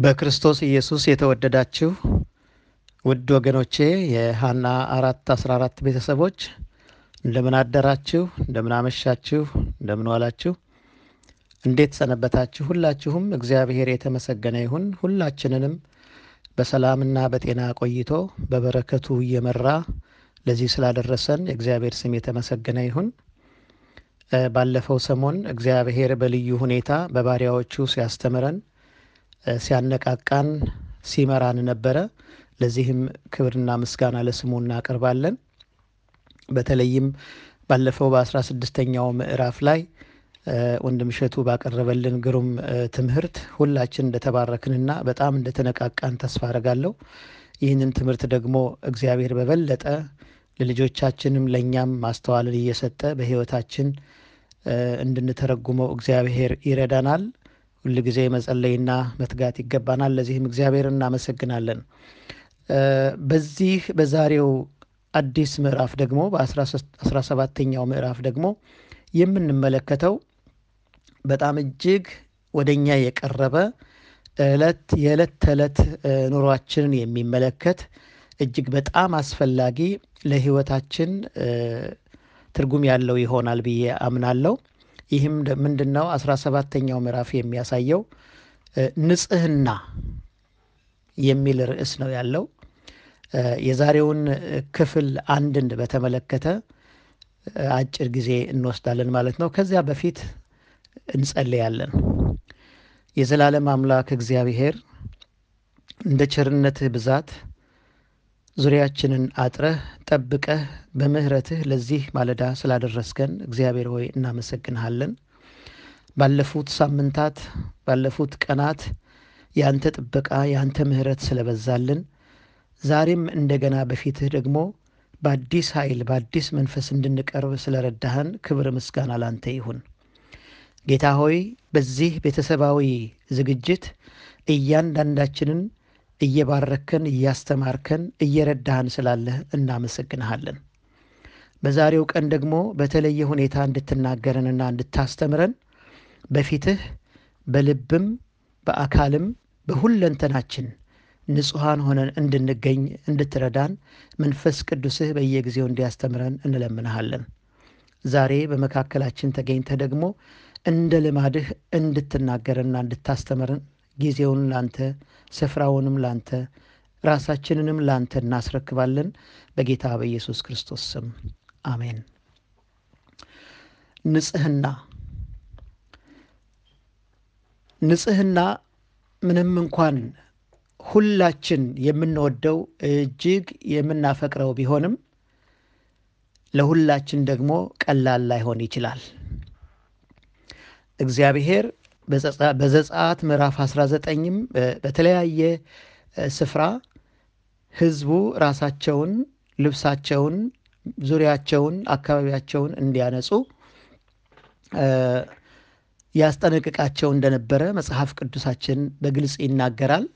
በክርስቶስ ኢየሱስ የተወደዳችሁ ውድ ወገኖቼ የሀና አራት አስራ አራት ቤተሰቦች እንደምን አደራችሁ? እንደምን አመሻችሁ? እንደምን ዋላችሁ? እንዴት ሰነበታችሁ? ሁላችሁም እግዚአብሔር የተመሰገነ ይሁን። ሁላችንንም በሰላምና በጤና ቆይቶ በበረከቱ እየመራ ለዚህ ስላደረሰን የእግዚአብሔር ስም የተመሰገነ ይሁን። ባለፈው ሰሞን እግዚአብሔር በልዩ ሁኔታ በባሪያዎቹ ሲያስተምረን ሲያነቃቃን ሲመራን ነበረ። ለዚህም ክብርና ምስጋና ለስሙ እናቀርባለን። በተለይም ባለፈው በአስራ ስድስተኛው ምዕራፍ ላይ ወንድም እሸቱ ባቀረበልን ግሩም ትምህርት ሁላችን እንደተባረክንና በጣም እንደተነቃቃን ተስፋ አደርጋለሁ። ይህንን ትምህርት ደግሞ እግዚአብሔር በበለጠ ለልጆቻችንም ለእኛም ማስተዋልን እየሰጠ በሕይወታችን እንድንተረጉመው እግዚአብሔር ይረዳናል። ሁል ጊዜ መጸለይና መትጋት ይገባናል። ለዚህም እግዚአብሔር እናመሰግናለን። በዚህ በዛሬው አዲስ ምዕራፍ ደግሞ በአስራ ሰባተኛው ምዕራፍ ደግሞ የምንመለከተው በጣም እጅግ ወደ እኛ የቀረበ እለት የዕለት ተዕለት ኑሯችንን የሚመለከት እጅግ በጣም አስፈላጊ ለሕይወታችን ትርጉም ያለው ይሆናል ብዬ አምናለሁ። ይህም ምንድን ነው? አስራ ሰባተኛው ምዕራፍ የሚያሳየው ንጽህና የሚል ርዕስ ነው ያለው። የዛሬውን ክፍል አንድን በተመለከተ አጭር ጊዜ እንወስዳለን ማለት ነው። ከዚያ በፊት እንጸልያለን። የዘላለም አምላክ እግዚአብሔር እንደ ቸርነትህ ብዛት ዙሪያችንን አጥረህ ጠብቀህ በምሕረትህ ለዚህ ማለዳ ስላደረስከን እግዚአብሔር ሆይ እናመሰግንሃለን። ባለፉት ሳምንታት ባለፉት ቀናት የአንተ ጥበቃ የአንተ ምሕረት ስለበዛልን ዛሬም እንደገና በፊትህ ደግሞ በአዲስ ኃይል በአዲስ መንፈስ እንድንቀርብ ስለረዳህን ክብር ምስጋና ላንተ ይሁን። ጌታ ሆይ በዚህ ቤተሰባዊ ዝግጅት እያንዳንዳችንን እየባረከን እያስተማርከን እየረዳህን ስላለህ እናመሰግንሃለን። በዛሬው ቀን ደግሞ በተለየ ሁኔታ እንድትናገረንና እንድታስተምረን በፊትህ በልብም በአካልም በሁለንተናችን ንጹሐን ሆነን እንድንገኝ እንድትረዳን መንፈስ ቅዱስህ በየጊዜው እንዲያስተምረን እንለምንሃለን። ዛሬ በመካከላችን ተገኝተህ ደግሞ እንደ ልማድህ እንድትናገረንና እንድታስተምረን ጊዜውን ላንተ ስፍራውንም ላንተ ራሳችንንም ላንተ እናስረክባለን። በጌታ በኢየሱስ ክርስቶስ ስም አሜን። ንጽህና ንጽህና ምንም እንኳን ሁላችን የምንወደው እጅግ የምናፈቅረው ቢሆንም ለሁላችን ደግሞ ቀላል ላይሆን ይችላል። እግዚአብሔር በዘጸአት ምዕራፍ 19ም በተለያየ ስፍራ ሕዝቡ ራሳቸውን፣ ልብሳቸውን፣ ዙሪያቸውን፣ አካባቢያቸውን እንዲያነጹ ያስጠነቅቃቸው እንደነበረ መጽሐፍ ቅዱሳችን በግልጽ ይናገራል።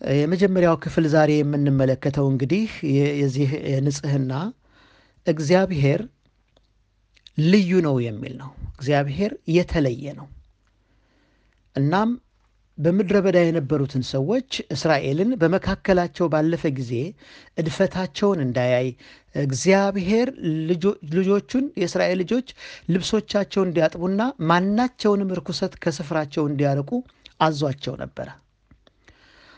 የመጀመሪያው ክፍል ዛሬ የምንመለከተው እንግዲህ የዚህ ንጽህና እግዚአብሔር ልዩ ነው የሚል ነው። እግዚአብሔር የተለየ ነው። እናም በምድረ በዳ የነበሩትን ሰዎች እስራኤልን በመካከላቸው ባለፈ ጊዜ እድፈታቸውን እንዳያይ እግዚአብሔር ልጆቹን የእስራኤል ልጆች ልብሶቻቸውን እንዲያጥቡና ማናቸውንም ርኩሰት ከስፍራቸው እንዲያርቁ አዟቸው ነበረ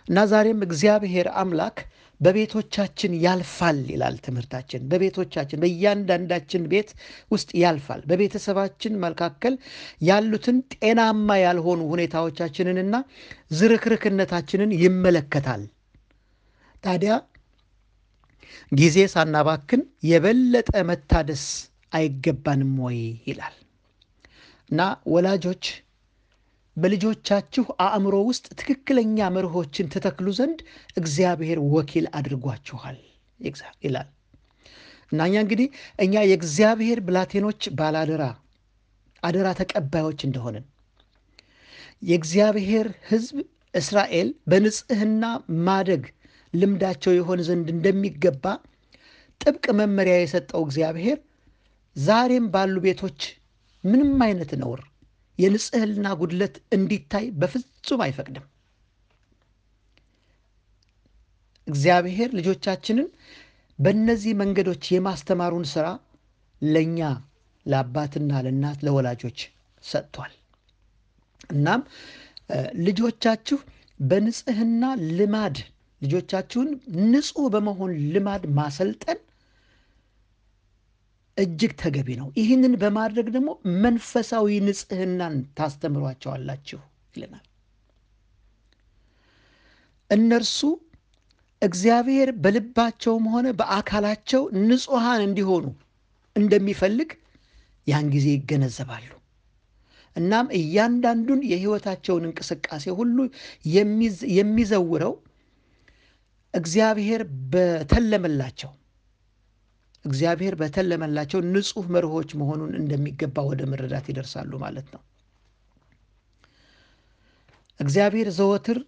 እና ዛሬም እግዚአብሔር አምላክ በቤቶቻችን ያልፋል ይላል ትምህርታችን። በቤቶቻችን በእያንዳንዳችን ቤት ውስጥ ያልፋል። በቤተሰባችን መካከል ያሉትን ጤናማ ያልሆኑ ሁኔታዎቻችንንና ዝርክርክነታችንን ይመለከታል። ታዲያ ጊዜ ሳናባክን የበለጠ መታደስ አይገባንም ወይ ይላል እና ወላጆች በልጆቻችሁ አእምሮ ውስጥ ትክክለኛ መርሆችን ትተክሉ ዘንድ እግዚአብሔር ወኪል አድርጓችኋል። ይላል። እና እኛ እንግዲህ እኛ የእግዚአብሔር ብላቴኖች ባላደራ አደራ ተቀባዮች እንደሆንን የእግዚአብሔር ሕዝብ እስራኤል በንጽህና ማደግ ልምዳቸው የሆን ዘንድ እንደሚገባ ጥብቅ መመሪያ የሰጠው እግዚአብሔር ዛሬም ባሉ ቤቶች ምንም አይነት ነውር የንጽህና ጉድለት እንዲታይ በፍጹም አይፈቅድም። እግዚአብሔር ልጆቻችንን በእነዚህ መንገዶች የማስተማሩን ስራ ለእኛ ለአባትና ለእናት ለወላጆች ሰጥቷል። እናም ልጆቻችሁ በንጽህና ልማድ ልጆቻችሁን ንጹህ በመሆን ልማድ ማሰልጠን እጅግ ተገቢ ነው። ይህንን በማድረግ ደግሞ መንፈሳዊ ንጽህናን ታስተምሯቸዋላችሁ ይለናል። እነርሱ እግዚአብሔር በልባቸውም ሆነ በአካላቸው ንጹሐን እንዲሆኑ እንደሚፈልግ ያን ጊዜ ይገነዘባሉ። እናም እያንዳንዱን የሕይወታቸውን እንቅስቃሴ ሁሉ የሚዘውረው እግዚአብሔር በተለመላቸው እግዚአብሔር በተለመላቸው ንጹህ መርሆች መሆኑን እንደሚገባ ወደ መረዳት ይደርሳሉ ማለት ነው። እግዚአብሔር ዘወትር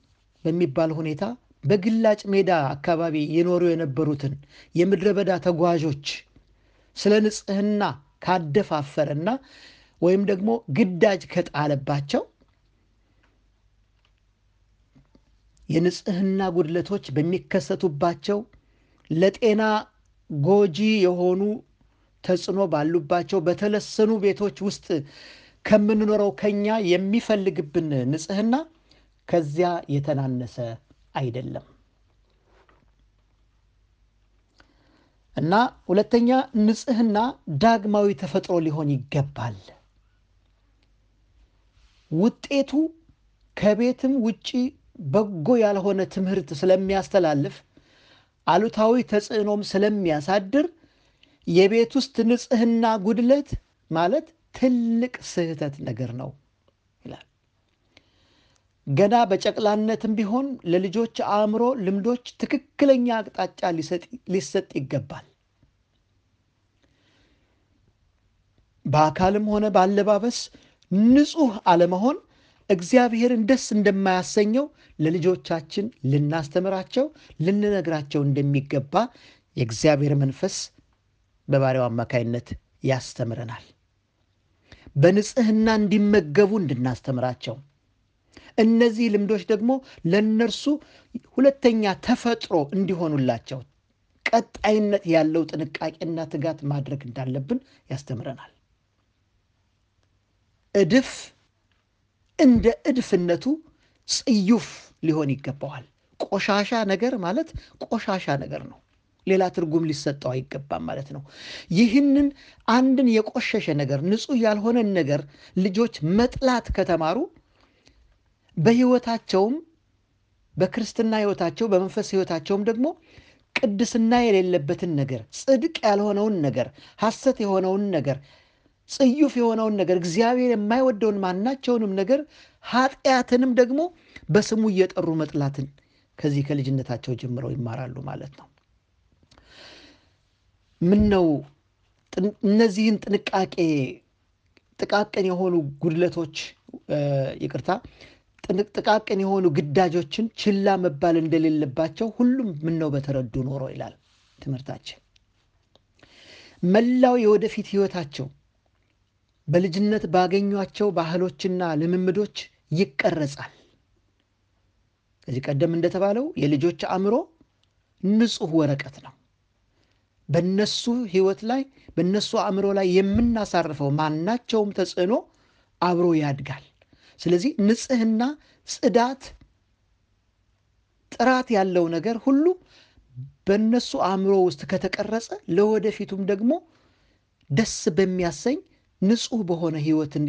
በሚባል ሁኔታ በግላጭ ሜዳ አካባቢ የኖሩ የነበሩትን የምድረ በዳ ተጓዦች ስለ ንጽህና ካደፋፈረና ወይም ደግሞ ግዳጅ ከጣለባቸው የንጽህና ጉድለቶች በሚከሰቱባቸው ለጤና ጎጂ የሆኑ ተጽዕኖ ባሉባቸው በተለሰኑ ቤቶች ውስጥ ከምንኖረው ከኛ የሚፈልግብን ንጽህና ከዚያ የተናነሰ አይደለም እና ሁለተኛ ንጽህና ዳግማዊ ተፈጥሮ ሊሆን ይገባል። ውጤቱ ከቤትም ውጪ በጎ ያልሆነ ትምህርት ስለሚያስተላልፍ አሉታዊ ተጽዕኖም ስለሚያሳድር የቤት ውስጥ ንጽህና ጉድለት ማለት ትልቅ ስህተት ነገር ነው ይላል። ገና በጨቅላነትም ቢሆን ለልጆች አእምሮ ልምዶች ትክክለኛ አቅጣጫ ሊሰጥ ይገባል። በአካልም ሆነ በአለባበስ ንጹህ አለመሆን እግዚአብሔርን ደስ እንደማያሰኘው ለልጆቻችን ልናስተምራቸው፣ ልንነግራቸው እንደሚገባ የእግዚአብሔር መንፈስ በባሪያው አማካይነት ያስተምረናል። በንጽህና እንዲመገቡ እንድናስተምራቸው እነዚህ ልምዶች ደግሞ ለእነርሱ ሁለተኛ ተፈጥሮ እንዲሆኑላቸው ቀጣይነት ያለው ጥንቃቄና ትጋት ማድረግ እንዳለብን ያስተምረናል። እድፍ እንደ እድፍነቱ ጽዩፍ ሊሆን ይገባዋል። ቆሻሻ ነገር ማለት ቆሻሻ ነገር ነው። ሌላ ትርጉም ሊሰጠው አይገባም ማለት ነው። ይህንን አንድን የቆሸሸ ነገር ንጹሕ ያልሆነን ነገር ልጆች መጥላት ከተማሩ በሕይወታቸውም በክርስትና ሕይወታቸው በመንፈስ ሕይወታቸውም ደግሞ ቅድስና የሌለበትን ነገር፣ ጽድቅ ያልሆነውን ነገር፣ ሐሰት የሆነውን ነገር፣ ጽዩፍ የሆነውን ነገር፣ እግዚአብሔር የማይወደውን ማናቸውንም ነገር፣ ኃጢአትንም ደግሞ በስሙ እየጠሩ መጥላትን ከዚህ ከልጅነታቸው ጀምረው ይማራሉ ማለት ነው። ምን ነው እነዚህን ጥንቃቄ ጥቃቅን የሆኑ ጉድለቶች ይቅርታ ጥቃቅን የሆኑ ግዳጆችን ችላ መባል እንደሌለባቸው ሁሉም ምነው በተረዱ ኖሮ ይላል ትምህርታችን። መላው የወደፊት ሕይወታቸው በልጅነት ባገኟቸው ባህሎችና ልምምዶች ይቀረጻል። ከዚህ ቀደም እንደተባለው የልጆች አእምሮ ንጹሕ ወረቀት ነው። በነሱ ሕይወት ላይ በነሱ አእምሮ ላይ የምናሳርፈው ማናቸውም ተጽዕኖ አብሮ ያድጋል። ስለዚህ ንጽህና፣ ጽዳት፣ ጥራት ያለው ነገር ሁሉ በእነሱ አእምሮ ውስጥ ከተቀረጸ ለወደፊቱም ደግሞ ደስ በሚያሰኝ ንጹሕ በሆነ ሕይወትን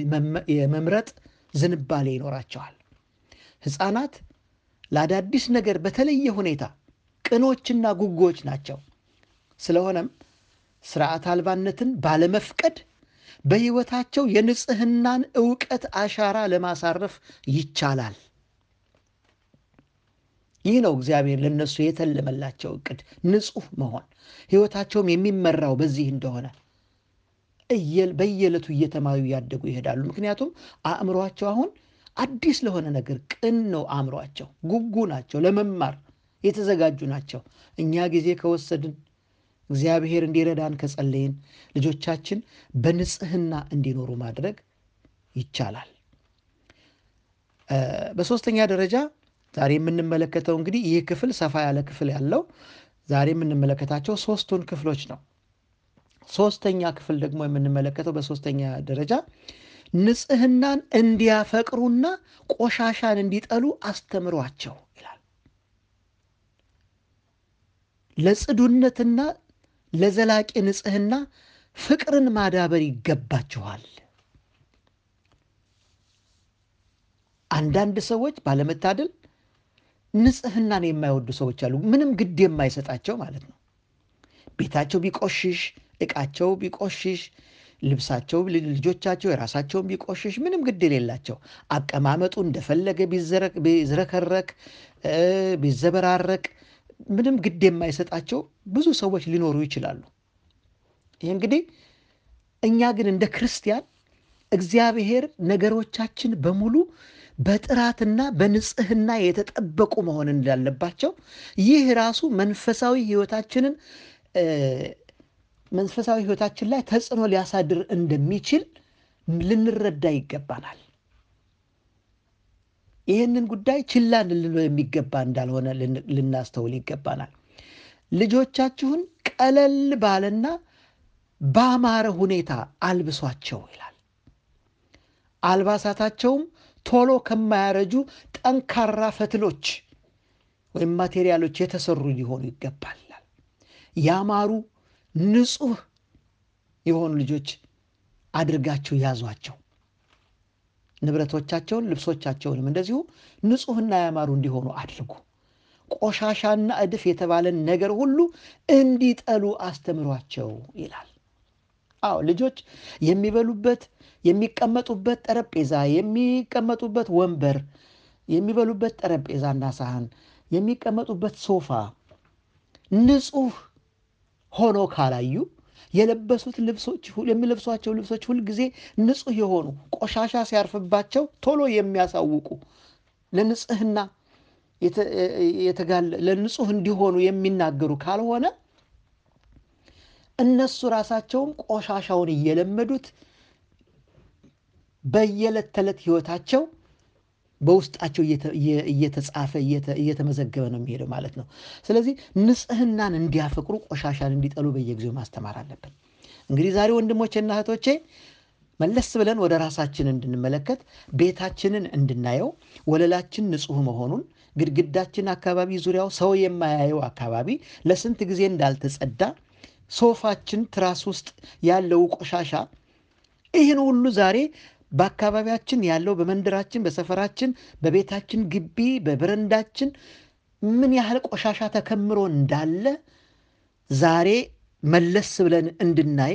የመምረጥ ዝንባሌ ይኖራቸዋል። ሕፃናት ለአዳዲስ ነገር በተለየ ሁኔታ ቅኖችና ጉጎች ናቸው። ስለሆነም ስርዓት አልባነትን ባለመፍቀድ በሕይወታቸው የንጽህናን ዕውቀት አሻራ ለማሳረፍ ይቻላል። ይህ ነው እግዚአብሔር ለእነሱ የተለመላቸው እቅድ፣ ንጹሕ መሆን። ሕይወታቸውም የሚመራው በዚህ እንደሆነ በየዕለቱ እየተማሩ እያደጉ ይሄዳሉ። ምክንያቱም አእምሯቸው አሁን አዲስ ለሆነ ነገር ቅን ነው። አእምሯቸው ጉጉ ናቸው፣ ለመማር የተዘጋጁ ናቸው። እኛ ጊዜ ከወሰድን እግዚአብሔር እንዲረዳን ከጸለይን ልጆቻችን በንጽህና እንዲኖሩ ማድረግ ይቻላል። በሦስተኛ ደረጃ ዛሬ የምንመለከተው እንግዲህ ይህ ክፍል ሰፋ ያለ ክፍል ያለው ዛሬ የምንመለከታቸው ሶስቱን ክፍሎች ነው። ሶስተኛ ክፍል ደግሞ የምንመለከተው በሶስተኛ ደረጃ ንጽህናን እንዲያፈቅሩና ቆሻሻን እንዲጠሉ አስተምሯቸው ይላል። ለጽዱነትና ለዘላቂ ንጽህና ፍቅርን ማዳበር ይገባችኋል። አንዳንድ ሰዎች ባለመታደል ንጽህናን የማይወዱ ሰዎች አሉ። ምንም ግድ የማይሰጣቸው ማለት ነው። ቤታቸው ቢቆሽሽ፣ ዕቃቸው ቢቆሽሽ፣ ልብሳቸው፣ ልጆቻቸው የራሳቸውን ቢቆሽሽ ምንም ግድ የሌላቸው አቀማመጡ እንደፈለገ ቢዝረከረክ፣ ቢዘበራረቅ ምንም ግድ የማይሰጣቸው ብዙ ሰዎች ሊኖሩ ይችላሉ። ይህ እንግዲህ እኛ ግን እንደ ክርስቲያን እግዚአብሔር ነገሮቻችን በሙሉ በጥራትና በንጽህና የተጠበቁ መሆን እንዳለባቸው ይህ ራሱ መንፈሳዊ ሕይወታችንን መንፈሳዊ ሕይወታችን ላይ ተጽዕኖ ሊያሳድር እንደሚችል ልንረዳ ይገባናል። ይህንን ጉዳይ ችላ ልንለው የሚገባ እንዳልሆነ ልናስተውል ይገባናል። ልጆቻችሁን ቀለል ባለና ባማረ ሁኔታ አልብሷቸው ይላል። አልባሳታቸውም ቶሎ ከማያረጁ ጠንካራ ፈትሎች ወይም ማቴሪያሎች የተሰሩ ሊሆኑ ይገባል። ያማሩ ንጹህ የሆኑ ልጆች አድርጋችሁ ያዟቸው። ንብረቶቻቸውን ልብሶቻቸውንም እንደዚሁ ንጹህና ያማሩ እንዲሆኑ አድርጉ። ቆሻሻና እድፍ የተባለን ነገር ሁሉ እንዲጠሉ አስተምሯቸው ይላል። አዎ ልጆች የሚበሉበት የሚቀመጡበት ጠረጴዛ፣ የሚቀመጡበት ወንበር፣ የሚበሉበት ጠረጴዛና ሳህን፣ የሚቀመጡበት ሶፋ ንጹህ ሆኖ ካላዩ የለበሱት ልብሶች የሚለብሷቸው ልብሶች ሁልጊዜ ንጹህ የሆኑ ቆሻሻ ሲያርፍባቸው ቶሎ የሚያሳውቁ ለንጽህና ለንጹህ እንዲሆኑ የሚናገሩ ካልሆነ እነሱ ራሳቸውም ቆሻሻውን እየለመዱት በየዕለት ተዕለት ህይወታቸው በውስጣቸው እየተጻፈ እየተመዘገበ ነው የሚሄደው ማለት ነው። ስለዚህ ንጽህናን እንዲያፈቅሩ ቆሻሻን እንዲጠሉ በየጊዜው ማስተማር አለብን። እንግዲህ ዛሬ ወንድሞቼና እህቶቼ መለስ ብለን ወደ ራሳችን እንድንመለከት ቤታችንን እንድናየው ወለላችን ንጹህ መሆኑን ግድግዳችን አካባቢ ዙሪያው ሰው የማያየው አካባቢ ለስንት ጊዜ እንዳልተጸዳ ሶፋችን ትራስ ውስጥ ያለው ቆሻሻ ይህን ሁሉ ዛሬ በአካባቢያችን ያለው በመንደራችን፣ በሰፈራችን፣ በቤታችን ግቢ፣ በበረንዳችን ምን ያህል ቆሻሻ ተከምሮ እንዳለ ዛሬ መለስ ብለን እንድናይ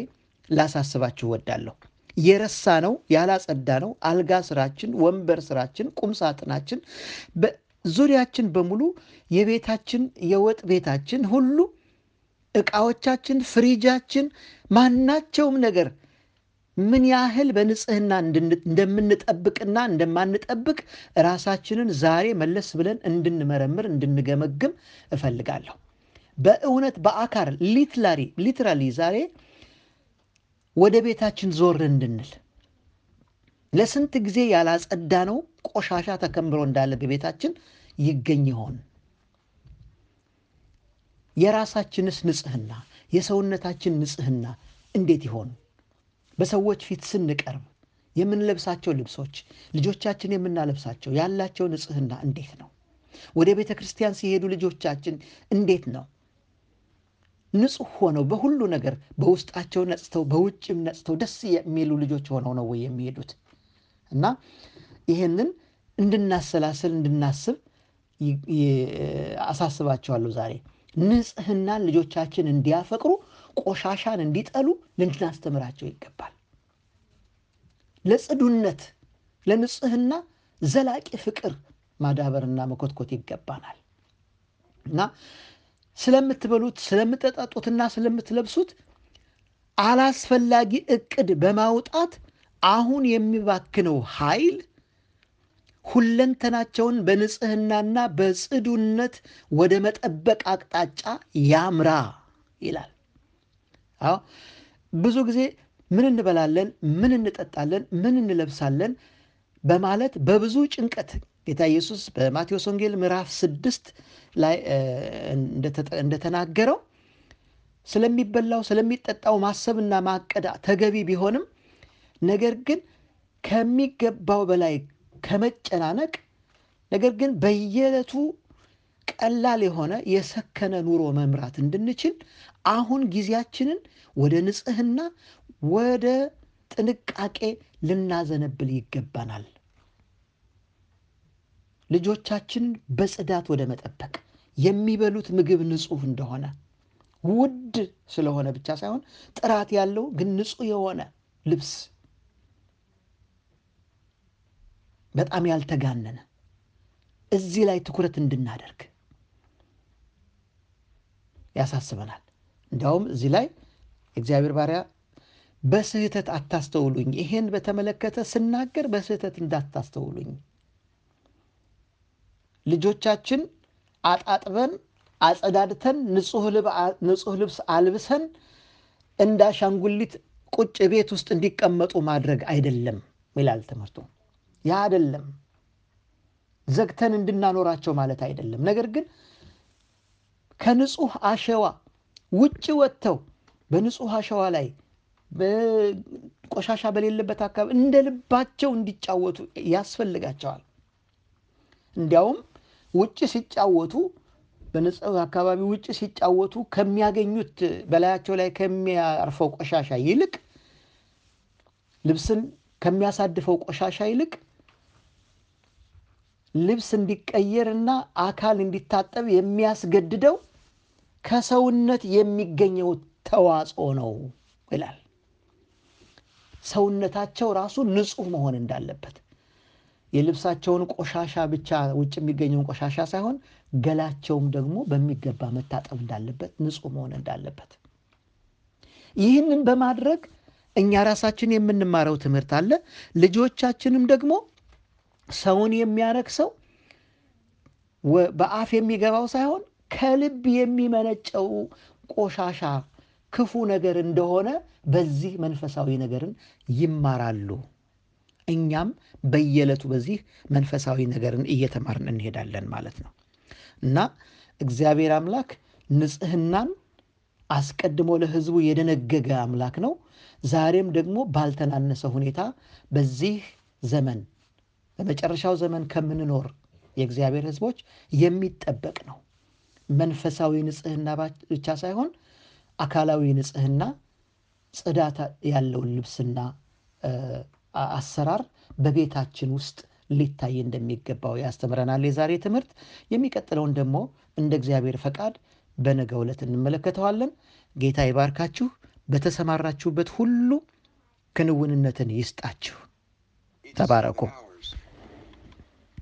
ላሳስባችሁ እወዳለሁ። የረሳ ነው ያላጸዳ ነው አልጋ ስራችን፣ ወንበር ስራችን፣ ቁም ሳጥናችን፣ ዙሪያችን በሙሉ የቤታችን የወጥ ቤታችን ሁሉ ዕቃዎቻችን፣ ፍሪጃችን፣ ማናቸውም ነገር ምን ያህል በንጽህና እንደምንጠብቅና እንደማንጠብቅ ራሳችንን ዛሬ መለስ ብለን እንድንመረምር እንድንገመግም እፈልጋለሁ። በእውነት በአካር ሊትላሪ ሊትራሊ ዛሬ ወደ ቤታችን ዞር እንድንል ለስንት ጊዜ ያላጸዳነው ቆሻሻ ተከምሮ እንዳለ በቤታችን ይገኝ ይሆን? የራሳችንስ ንጽህና የሰውነታችን ንጽህና እንዴት ይሆን? በሰዎች ፊት ስንቀርብ የምንለብሳቸው ልብሶች፣ ልጆቻችን የምናለብሳቸው ያላቸው ንጽህና እንዴት ነው? ወደ ቤተ ክርስቲያን ሲሄዱ ልጆቻችን እንዴት ነው? ንጹሕ ሆነው በሁሉ ነገር በውስጣቸው ነጽተው በውጭም ነጽተው ደስ የሚሉ ልጆች ሆነው ነው ወይ የሚሄዱት? እና ይህንን እንድናሰላስል እንድናስብ አሳስባቸዋለሁ ዛሬ ንጽህናን ልጆቻችን እንዲያፈቅሩ ቆሻሻን እንዲጠሉ ልናስተምራቸው ይገባል። ለጽዱነት፣ ለንጽህና ዘላቂ ፍቅር ማዳበርና መኮትኮት ይገባናል እና ስለምትበሉት ስለምትጠጡትና ስለምትለብሱት አላስፈላጊ እቅድ በማውጣት አሁን የሚባክነው ኃይል ሁለንተናቸውን በንጽህናና በጽዱነት ወደ መጠበቅ አቅጣጫ ያምራ ይላል። አዎ ብዙ ጊዜ ምን እንበላለን፣ ምን እንጠጣለን፣ ምን እንለብሳለን? በማለት በብዙ ጭንቀት ጌታ ኢየሱስ በማቴዎስ ወንጌል ምዕራፍ ስድስት ላይ እንደተናገረው ስለሚበላው ስለሚጠጣው ማሰብና ማቀድ ተገቢ ቢሆንም ነገር ግን ከሚገባው በላይ ከመጨናነቅ ነገር ግን በየዕለቱ ቀላል የሆነ የሰከነ ኑሮ መምራት እንድንችል አሁን ጊዜያችንን ወደ ንጽህና፣ ወደ ጥንቃቄ ልናዘነብል ይገባናል። ልጆቻችንን በጽዳት ወደ መጠበቅ የሚበሉት ምግብ ንጹህ እንደሆነ ውድ ስለሆነ ብቻ ሳይሆን ጥራት ያለው ግን ንጹህ የሆነ ልብስ በጣም ያልተጋነነ እዚህ ላይ ትኩረት እንድናደርግ ያሳስበናል። እንዲያውም እዚህ ላይ እግዚአብሔር ባሪያ በስህተት አታስተውሉኝ፣ ይሄን በተመለከተ ስናገር በስህተት እንዳታስተውሉኝ፣ ልጆቻችን አጣጥበን አጸዳድተን ንጹህ ልብስ አልብሰን እንደ አሻንጉሊት ቁጭ ቤት ውስጥ እንዲቀመጡ ማድረግ አይደለም ይላል ትምህርቱ። ያ አይደለም። ዘግተን እንድናኖራቸው ማለት አይደለም። ነገር ግን ከንጹህ አሸዋ ውጭ ወጥተው በንጹህ አሸዋ ላይ ቆሻሻ በሌለበት አካባቢ እንደ ልባቸው እንዲጫወቱ ያስፈልጋቸዋል። እንዲያውም ውጭ ሲጫወቱ በንጹህ አካባቢ ውጭ ሲጫወቱ ከሚያገኙት በላያቸው ላይ ከሚያርፈው ቆሻሻ ይልቅ ልብስን ከሚያሳድፈው ቆሻሻ ይልቅ ልብስ እንዲቀየርና አካል እንዲታጠብ የሚያስገድደው ከሰውነት የሚገኘው ተዋጽኦ ነው ይላል። ሰውነታቸው ራሱ ንጹህ መሆን እንዳለበት የልብሳቸውን ቆሻሻ ብቻ ውጭ የሚገኘውን ቆሻሻ ሳይሆን ገላቸውም ደግሞ በሚገባ መታጠብ እንዳለበት ንጹህ መሆን እንዳለበት ይህንን በማድረግ እኛ ራሳችን የምንማረው ትምህርት አለ። ልጆቻችንም ደግሞ ሰውን የሚያረክሰው በአፍ የሚገባው ሳይሆን ከልብ የሚመነጨው ቆሻሻ ክፉ ነገር እንደሆነ በዚህ መንፈሳዊ ነገርን ይማራሉ። እኛም በየዕለቱ በዚህ መንፈሳዊ ነገርን እየተማርን እንሄዳለን ማለት ነው እና እግዚአብሔር አምላክ ንጽህናን አስቀድሞ ለሕዝቡ የደነገገ አምላክ ነው። ዛሬም ደግሞ ባልተናነሰ ሁኔታ በዚህ ዘመን በመጨረሻው ዘመን ከምንኖር የእግዚአብሔር ሕዝቦች የሚጠበቅ ነው። መንፈሳዊ ንጽህና ብቻ ሳይሆን አካላዊ ንጽህና፣ ጽዳት ያለውን ልብስና አሰራር በቤታችን ውስጥ ሊታይ እንደሚገባው ያስተምረናል የዛሬ ትምህርት። የሚቀጥለውን ደግሞ እንደ እግዚአብሔር ፈቃድ በነገው ዕለት እንመለከተዋለን። ጌታ ይባርካችሁ። በተሰማራችሁበት ሁሉ ክንውንነትን ይስጣችሁ። ተባረኩ።